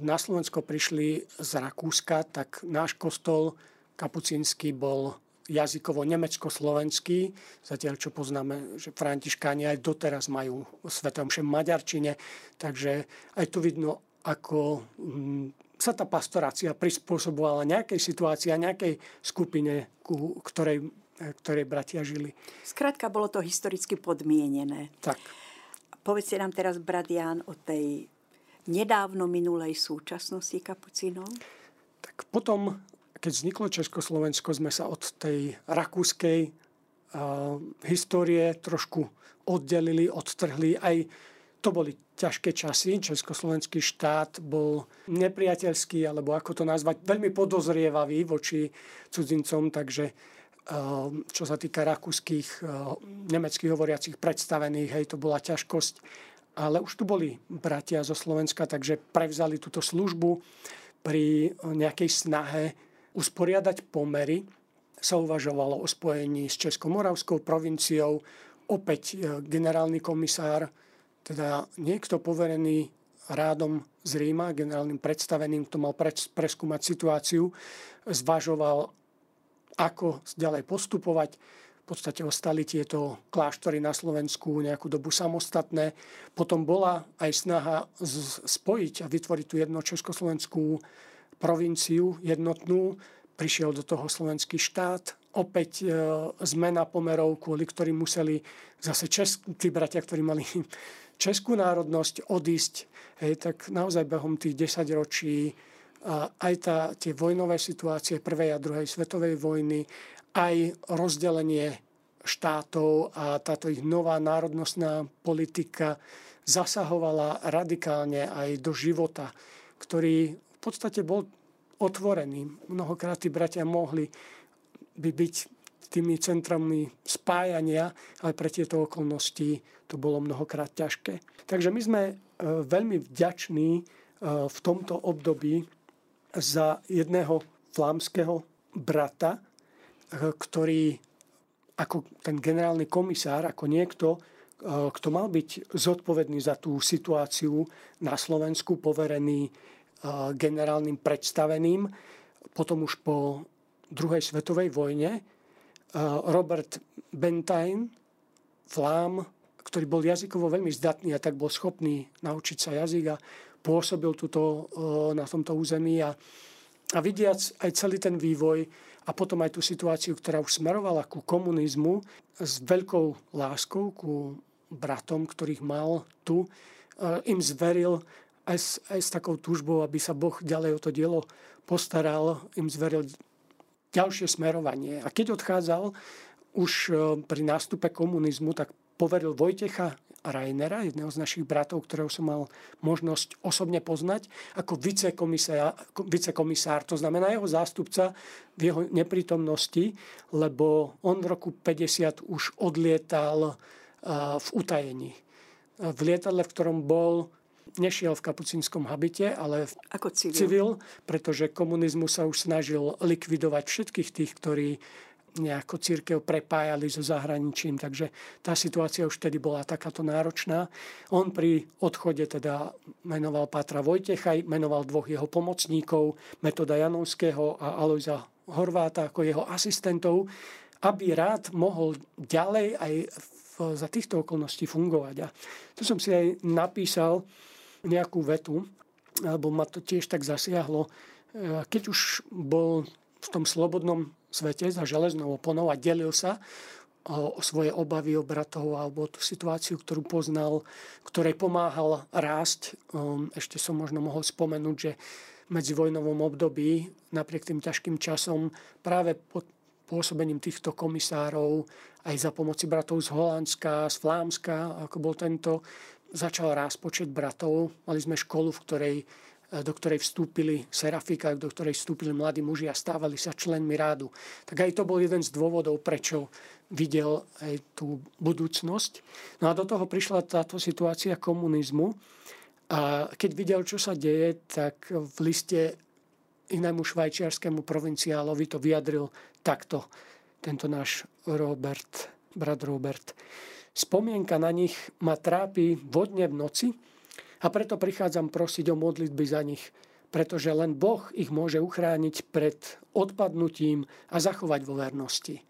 na Slovensko prišli z Rakúska, tak náš kostol kapucínsky bol jazykovo nemecko-slovenský, zatiaľ čo poznáme, že františkáni aj doteraz majú svetom v maďarčine, takže aj tu vidno, ako mm, sa tá pastorácia prispôsobovala nejakej situácii a nejakej skupine, ku ktorej, ktorej bratia žili. Skrátka, bolo to historicky podmienené. Tak. Povedzte nám teraz, brat Jan, o tej nedávno minulej súčasnosti kapucínov? Tak potom keď vzniklo Československo, sme sa od tej rakúskej uh, histórie trošku oddelili, odtrhli. Aj to boli ťažké časy. Československý štát bol nepriateľský, alebo ako to nazvať, veľmi podozrievavý voči cudzincom, takže čo sa týka rakúskych, nemeckých hovoriacich predstavených, hej, to bola ťažkosť. Ale už tu boli bratia zo Slovenska, takže prevzali túto službu pri nejakej snahe usporiadať pomery, sa uvažovalo o spojení s Českomoravskou provinciou. Opäť e, generálny komisár, teda niekto poverený rádom z Ríma, generálnym predstaveným, kto mal preskúmať situáciu, zvažoval, ako ďalej postupovať. V podstate ostali tieto kláštory na Slovensku nejakú dobu samostatné. Potom bola aj snaha spojiť a vytvoriť tú jednu československú provinciu jednotnú, prišiel do toho slovenský štát, opäť e, zmena pomerov, kvôli ktorým museli zase česk, tí bratia, ktorí mali českú národnosť, odísť. Hej, tak naozaj behom tých 10 ročí a aj tá, tie vojnové situácie prvej a druhej svetovej vojny, aj rozdelenie štátov a táto ich nová národnostná politika zasahovala radikálne aj do života, ktorý v podstate bol otvorený. Mnohokrát tí bratia mohli by byť tými centrami spájania, ale pre tieto okolnosti to bolo mnohokrát ťažké. Takže my sme e, veľmi vďační e, v tomto období za jedného flámskeho brata, ktorý ako ten generálny komisár, ako niekto, kto mal byť zodpovedný za tú situáciu na Slovensku, poverený generálnym predstaveným. Potom už po druhej svetovej vojne Robert Bentain, Flám, ktorý bol jazykovo veľmi zdatný a tak bol schopný naučiť sa jazyk a pôsobil tuto, na tomto území a, a vidiac aj celý ten vývoj a potom aj tú situáciu, ktorá už smerovala ku komunizmu s veľkou láskou ku bratom, ktorých mal tu, im zveril aj s, aj s takou túžbou, aby sa Boh ďalej o to dielo postaral, im zveril ďalšie smerovanie. A keď odchádzal už e, pri nástupe komunizmu, tak poveril Vojtecha Rainera, jedného z našich bratov, ktorého som mal možnosť osobne poznať, ako vicekomisár, vicekomisár, to znamená jeho zástupca v jeho neprítomnosti, lebo on v roku 50 už odlietal v utajení. V lietadle, v ktorom bol, nešiel v kapucínskom habite, ale Ako civil. civil, pretože komunizmus sa už snažil likvidovať všetkých tých, ktorí nejako církev prepájali so zahraničím, takže tá situácia už vtedy bola takáto náročná. On pri odchode teda menoval Pátra Vojtecha, menoval dvoch jeho pomocníkov, Metoda Janovského a Alojza Horváta ako jeho asistentov, aby rád mohol ďalej aj v, za týchto okolností fungovať. A to som si aj napísal, nejakú vetu, alebo ma to tiež tak zasiahlo. E, keď už bol v tom slobodnom svete za železnou oponou a delil sa o svoje obavy o bratov alebo o tú situáciu, ktorú poznal, ktorej pomáhal rásť. Um, ešte som možno mohol spomenúť, že medzi vojnovom období, napriek tým ťažkým časom, práve pod pôsobením týchto komisárov, aj za pomoci bratov z Holandska, z Flámska, ako bol tento, začal rásť počet bratov. Mali sme školu, v ktorej do ktorej vstúpili Serafika, do ktorej vstúpili mladí muži a stávali sa členmi rádu. Tak aj to bol jeden z dôvodov, prečo videl aj tú budúcnosť. No a do toho prišla táto situácia komunizmu. A keď videl, čo sa deje, tak v liste inému švajčiarskému provinciálovi to vyjadril takto. Tento náš Robert, brat Robert. Spomienka na nich ma trápi vodne v noci, a preto prichádzam prosiť o modlitby za nich, pretože len Boh ich môže uchrániť pred odpadnutím a zachovať vo vernosti.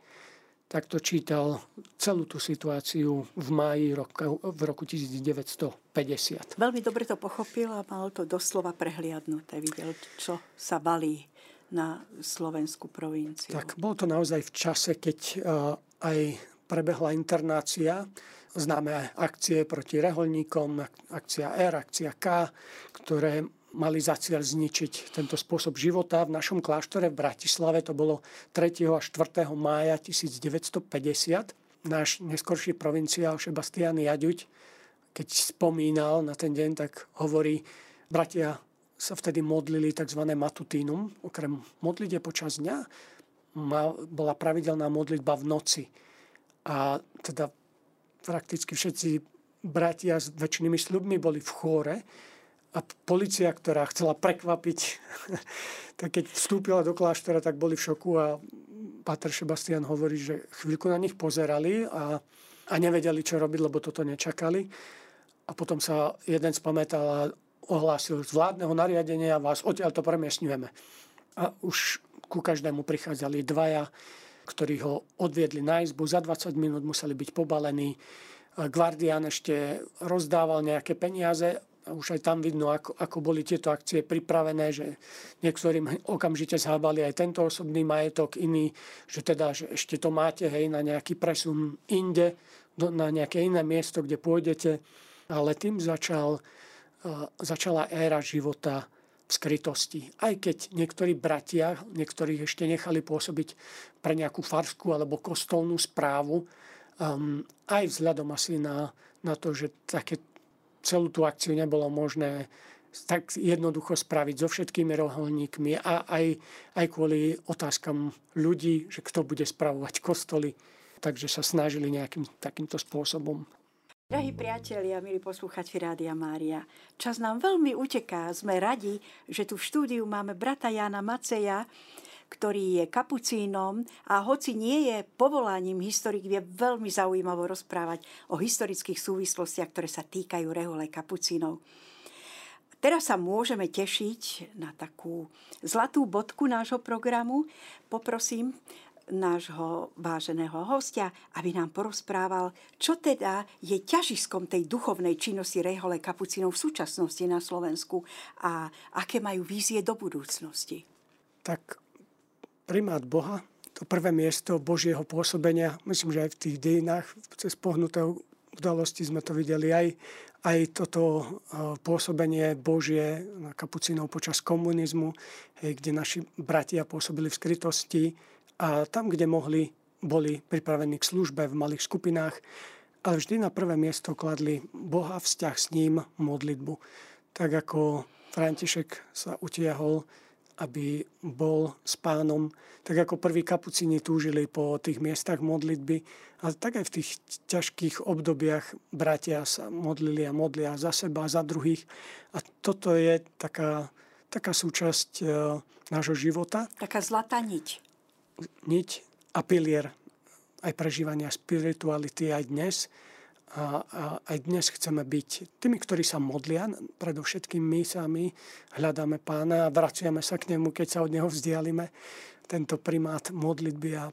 Takto čítal celú tú situáciu v máji roku, v roku 1950. Veľmi dobre to pochopil a mal to doslova prehliadnuté. Videl, čo sa balí na slovenskú provinciu. Tak bol to naozaj v čase, keď uh, aj prebehla internácia známe akcie proti reholníkom, akcia R, akcia K, ktoré mali za cieľ zničiť tento spôsob života. V našom kláštore v Bratislave to bolo 3. a 4. mája 1950. Náš neskorší provinciál Sebastian Jaďuť, keď spomínal na ten deň, tak hovorí, bratia sa vtedy modlili tzv. matutínum. Okrem modlite počas dňa bola pravidelná modlitba v noci. A teda prakticky všetci bratia s väčšinými slubmi boli v chóre a policia, ktorá chcela prekvapiť, tak keď vstúpila do kláštora, tak boli v šoku a Pater Sebastian hovorí, že chvíľku na nich pozerali a, a nevedeli, čo robiť, lebo toto nečakali. A potom sa jeden spamätal a ohlásil z vládneho nariadenia vás odtiaľ to premiesňujeme. A už ku každému prichádzali dvaja ktorí ho odviedli na izbu. Za 20 minút museli byť pobalení. Guardian ešte rozdával nejaké peniaze a už aj tam vidno, ako, ako boli tieto akcie pripravené, že niektorým okamžite zhábali aj tento osobný majetok, iný, že teda že ešte to máte hej, na nejaký presun inde, do, na nejaké iné miesto, kde pôjdete. Ale tým začal, uh, začala éra života v skrytosti. Aj keď niektorí bratia, niektorých ešte nechali pôsobiť pre nejakú farskú alebo kostolnú správu, um, aj vzhľadom asi na, na to, že také, celú tú akciu nebolo možné tak jednoducho spraviť so všetkými roholníkmi a aj, aj kvôli otázkam ľudí, že kto bude spravovať kostoly. Takže sa snažili nejakým takýmto spôsobom Drahí priatelia, milí posluchači Rádia Mária, čas nám veľmi uteká. Sme radi, že tu v štúdiu máme brata Jana Maceja, ktorý je kapucínom a hoci nie je povolaním historik, vie veľmi zaujímavo rozprávať o historických súvislostiach, ktoré sa týkajú rehole kapucínov. Teraz sa môžeme tešiť na takú zlatú bodku nášho programu. Poprosím nášho váženého hostia, aby nám porozprával, čo teda je ťažiskom tej duchovnej činnosti Rehole Kapucinov v súčasnosti na Slovensku a aké majú vízie do budúcnosti. Tak primát Boha, to prvé miesto Božieho pôsobenia, myslím, že aj v tých dejinách, cez pohnuté udalosti sme to videli aj, aj toto e, pôsobenie Božie na kapucinov počas komunizmu, kde naši bratia pôsobili v skrytosti, a tam, kde mohli, boli pripravení k službe v malých skupinách, ale vždy na prvé miesto kladli Boha, vzťah s ním, modlitbu. Tak ako František sa utiahol, aby bol s pánom, tak ako prví kapucini túžili po tých miestach modlitby, ale tak aj v tých ťažkých obdobiach bratia sa modlili a modlia za seba, za druhých. A toto je taká, taká súčasť e, nášho života. Taká zlatá niť niť a pilier aj prežívania spirituality aj dnes. A, a aj dnes chceme byť tými, ktorí sa modlia, predovšetkým my sami hľadáme pána a vraciame sa k nemu, keď sa od neho vzdialime. Tento primát modlitby a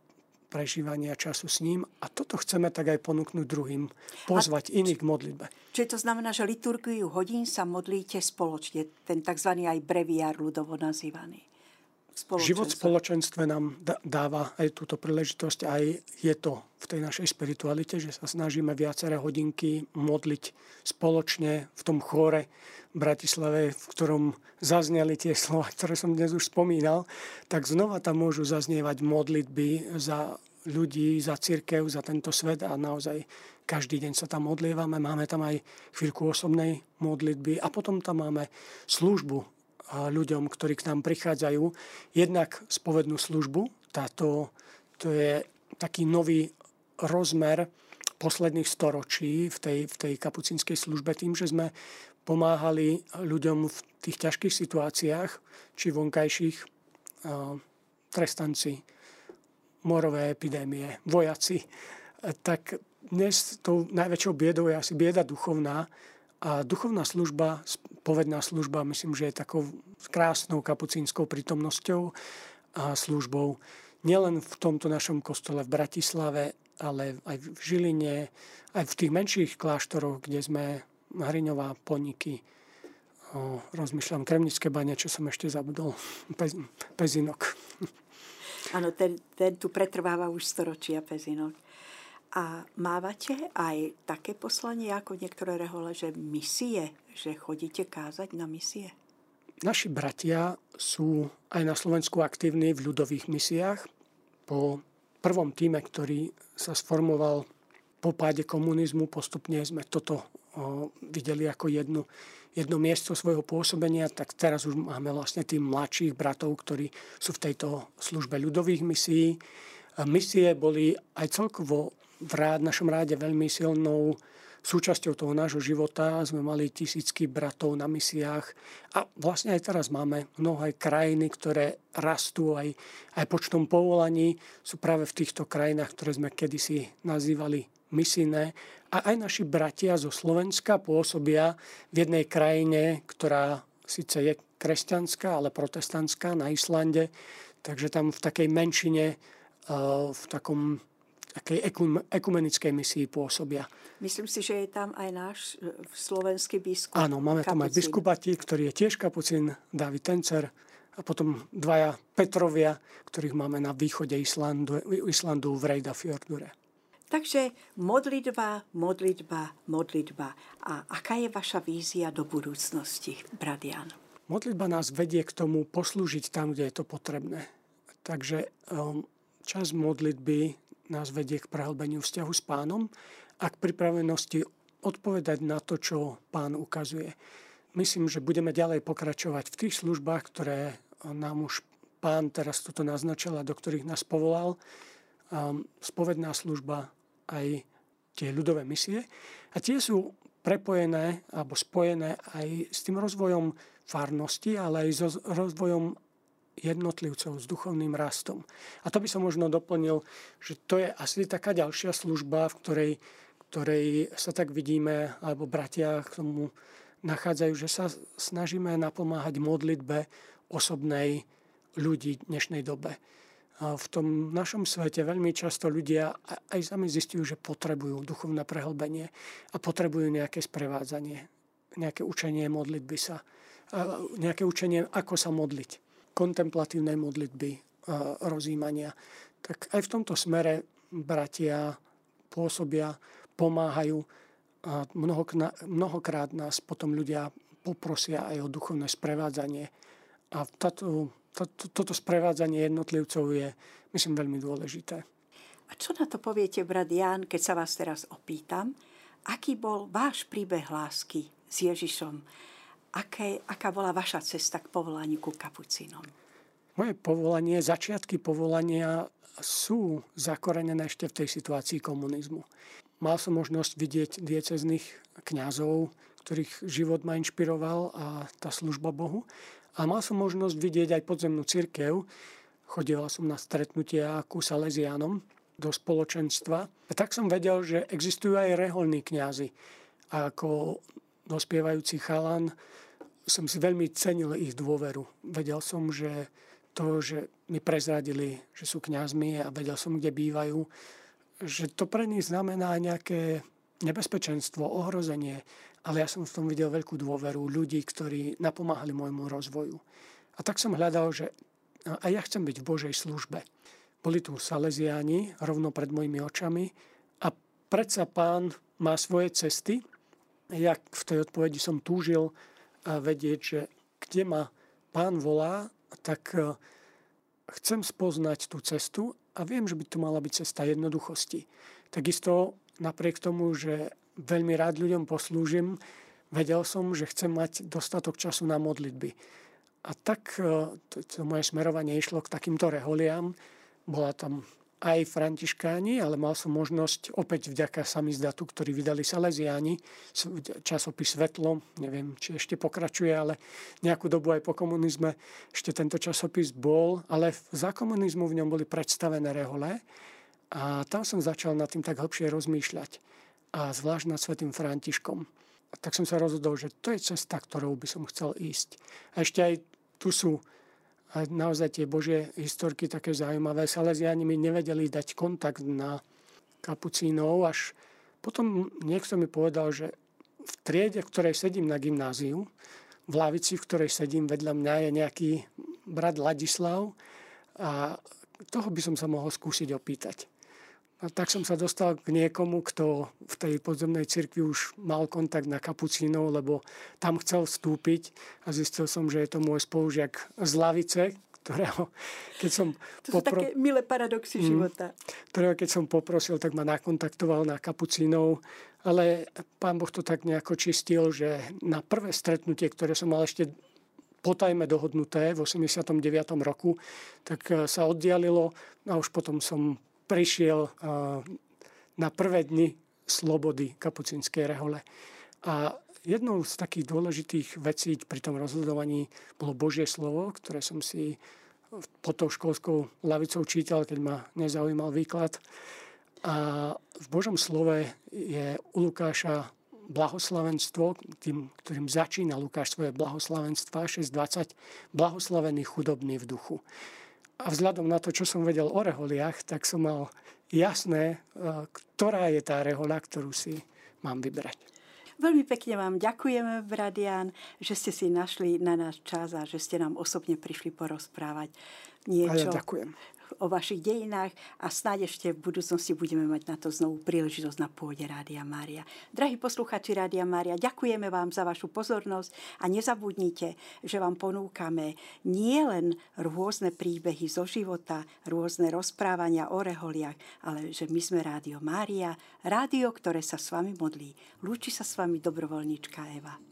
prežívania času s ním a toto chceme tak aj ponúknuť druhým, pozvať a, iných k modlitbe. Čiže to znamená, že liturgiu hodín sa modlíte spoločne, ten tzv. aj breviár ľudovo nazývaný spoločenstve. Život v spoločenstve nám dáva aj túto príležitosť, aj je to v tej našej spiritualite, že sa snažíme viaceré hodinky modliť spoločne v tom chóre v Bratislave, v ktorom zazneli tie slova, ktoré som dnes už spomínal, tak znova tam môžu zaznievať modlitby za ľudí, za církev, za tento svet a naozaj každý deň sa tam modlievame, máme tam aj chvíľku osobnej modlitby a potom tam máme službu ľuďom, ktorí k nám prichádzajú. Jednak spovednú službu, táto, to je taký nový rozmer posledných storočí v tej, v tej kapucínskej službe tým, že sme pomáhali ľuďom v tých ťažkých situáciách, či vonkajších, trestanci, morové epidémie, vojaci, tak dnes tou najväčšou biedou je asi bieda duchovná a duchovná služba, povedná služba, myslím, že je takou krásnou kapucínskou prítomnosťou a službou nielen v tomto našom kostole v Bratislave, ale aj v Žiline, aj v tých menších kláštoroch, kde sme Hriňová, Poniky, o, rozmýšľam, Kremnické bane, čo som ešte zabudol, Pez, Pezinok. Áno, ten, ten tu pretrváva už storočia Pezinok. A mávate aj také poslanie ako niektoré rehole, že misie, že chodíte kázať na misie? Naši bratia sú aj na Slovensku aktívni v ľudových misiách. Po prvom týme, ktorý sa sformoval po páde komunizmu, postupne sme toto videli ako jednu, jedno miesto svojho pôsobenia, tak teraz už máme vlastne tým mladších bratov, ktorí sú v tejto službe ľudových misií. Misie boli aj celkovo v rád, našom ráde veľmi silnou súčasťou toho nášho života. Sme mali tisícky bratov na misiách a vlastne aj teraz máme mnoho aj krajiny, ktoré rastú aj, aj počtom povolaní. Sú práve v týchto krajinách, ktoré sme kedysi nazývali misijné. A aj naši bratia zo Slovenska pôsobia v jednej krajine, ktorá síce je kresťanská, ale protestantská na Islande. Takže tam v takej menšine, eh, v takom takej ekumenickej misii pôsobia. Myslím si, že je tam aj náš e, slovenský biskup. Áno, máme tam aj biskupati, ktorý je tiež kapucín, David Tencer a potom dvaja Petrovia, ktorých máme na východe Islandu, Islandu v Reidafjordure. Takže modlitba, modlitba, modlitba. A aká je vaša vízia do budúcnosti, Bradian? Modlitba nás vedie k tomu poslúžiť tam, kde je to potrebné. Takže um, čas modlitby nás vedie k prehlbeniu vzťahu s pánom a k pripravenosti odpovedať na to, čo pán ukazuje. Myslím, že budeme ďalej pokračovať v tých službách, ktoré nám už pán teraz toto naznačil a do ktorých nás povolal. Spovedná služba aj tie ľudové misie. A tie sú prepojené alebo spojené aj s tým rozvojom farnosti, ale aj so rozvojom jednotlivcov s duchovným rastom. A to by som možno doplnil, že to je asi taká ďalšia služba, v ktorej, ktorej sa tak vidíme, alebo bratia k tomu nachádzajú, že sa snažíme napomáhať modlitbe osobnej ľudí v dnešnej dobe. A v tom našom svete veľmi často ľudia aj sami zistujú, že potrebujú duchovné prehlbenie a potrebujú nejaké sprevádzanie, nejaké učenie modlitby sa, nejaké učenie, ako sa modliť kontemplatívnej modlitby rozímania. Tak aj v tomto smere bratia pôsobia, pomáhajú a mnohokrát nás potom ľudia poprosia aj o duchovné sprevádzanie. A tato, tato, toto sprevádzanie jednotlivcov je, myslím, veľmi dôležité. A čo na to poviete, brat Jan, keď sa vás teraz opýtam, aký bol váš príbeh lásky s Ježišom? Aké, aká bola vaša cesta k povolaniu ku kapucínom? Moje povolanie, začiatky povolania sú zakorenené ešte v tej situácii komunizmu. Mal som možnosť vidieť diecezných kňazov, ktorých život ma inšpiroval a tá služba Bohu. A mal som možnosť vidieť aj podzemnú cirkev. Chodila som na stretnutia ku Salesianom do spoločenstva. A tak som vedel, že existujú aj reholní kňazi. Ako dospievajúci chalan som si veľmi cenil ich dôveru. Vedel som, že to, že mi prezradili, že sú kňazmi a vedel som, kde bývajú, že to pre nich znamená nejaké nebezpečenstvo, ohrozenie, ale ja som v tom videl veľkú dôveru ľudí, ktorí napomáhali môjmu rozvoju. A tak som hľadal, že a ja chcem byť v Božej službe. Boli tu Salesiáni rovno pred mojimi očami a predsa pán má svoje cesty. Ja v tej odpovedi som túžil a vedieť, že kde ma pán volá, tak e, chcem spoznať tú cestu a viem, že by to mala byť cesta jednoduchosti. Takisto napriek tomu, že veľmi rád ľuďom poslúžim, vedel som, že chcem mať dostatok času na modlitby. A tak e, to, to moje smerovanie išlo k takýmto reholiam. Bola tam aj františkáni, ale mal som možnosť opäť vďaka samizdatu, ktorý vydali Salesiáni, časopis Svetlo, neviem, či ešte pokračuje, ale nejakú dobu aj po komunizme ešte tento časopis bol, ale za komunizmu v ňom boli predstavené rehole a tam som začal nad tým tak hlbšie rozmýšľať a zvlášť nad Svetým Františkom. A tak som sa rozhodol, že to je cesta, ktorou by som chcel ísť. A ešte aj tu sú a naozaj tie božie historky také zaujímavé. Salesiani mi nevedeli dať kontakt na kapucínov, až potom niekto mi povedal, že v triede, v ktorej sedím na gymnáziu, v lavici, v ktorej sedím, vedľa mňa je nejaký brat Ladislav a toho by som sa mohol skúsiť opýtať. A tak som sa dostal k niekomu, kto v tej podzemnej cirkvi už mal kontakt na kapucínov, lebo tam chcel vstúpiť a zistil som, že je to môj spolužiak z lavice, ktorého keď som... To popro... sú také milé paradoxy mm, života. Ktorého keď som poprosil, tak ma nakontaktoval na kapucínov, ale pán Boh to tak nejako čistil, že na prvé stretnutie, ktoré som mal ešte potajme dohodnuté v 89. roku, tak eh, sa oddialilo a už potom som prišiel na prvé dni slobody kapucinskej rehole. A jednou z takých dôležitých vecí pri tom rozhodovaní bolo Božie slovo, ktoré som si pod tou školskou lavicou čítal, keď ma nezaujímal výklad. A v Božom slove je u Lukáša blahoslavenstvo, tým, ktorým začína Lukáš svoje blahoslavenstva 6.20, blahoslavený chudobný v duchu. A vzhľadom na to, čo som vedel o reholiach, tak som mal jasné, e, ktorá je tá rehoľa, ktorú si mám vybrať. Veľmi pekne vám ďakujeme, Bradian, že ste si našli na nás čas a že ste nám osobne prišli porozprávať niečo. A ja ďakujem o vašich dejinách a snáď ešte v budúcnosti budeme mať na to znovu príležitosť na pôde Rádia Mária. Drahí posluchači Rádia Mária, ďakujeme vám za vašu pozornosť a nezabudnite, že vám ponúkame nielen rôzne príbehy zo života, rôzne rozprávania o reholiach, ale že my sme Rádio Mária, rádio, ktoré sa s vami modlí. Lúči sa s vami dobrovoľníčka Eva.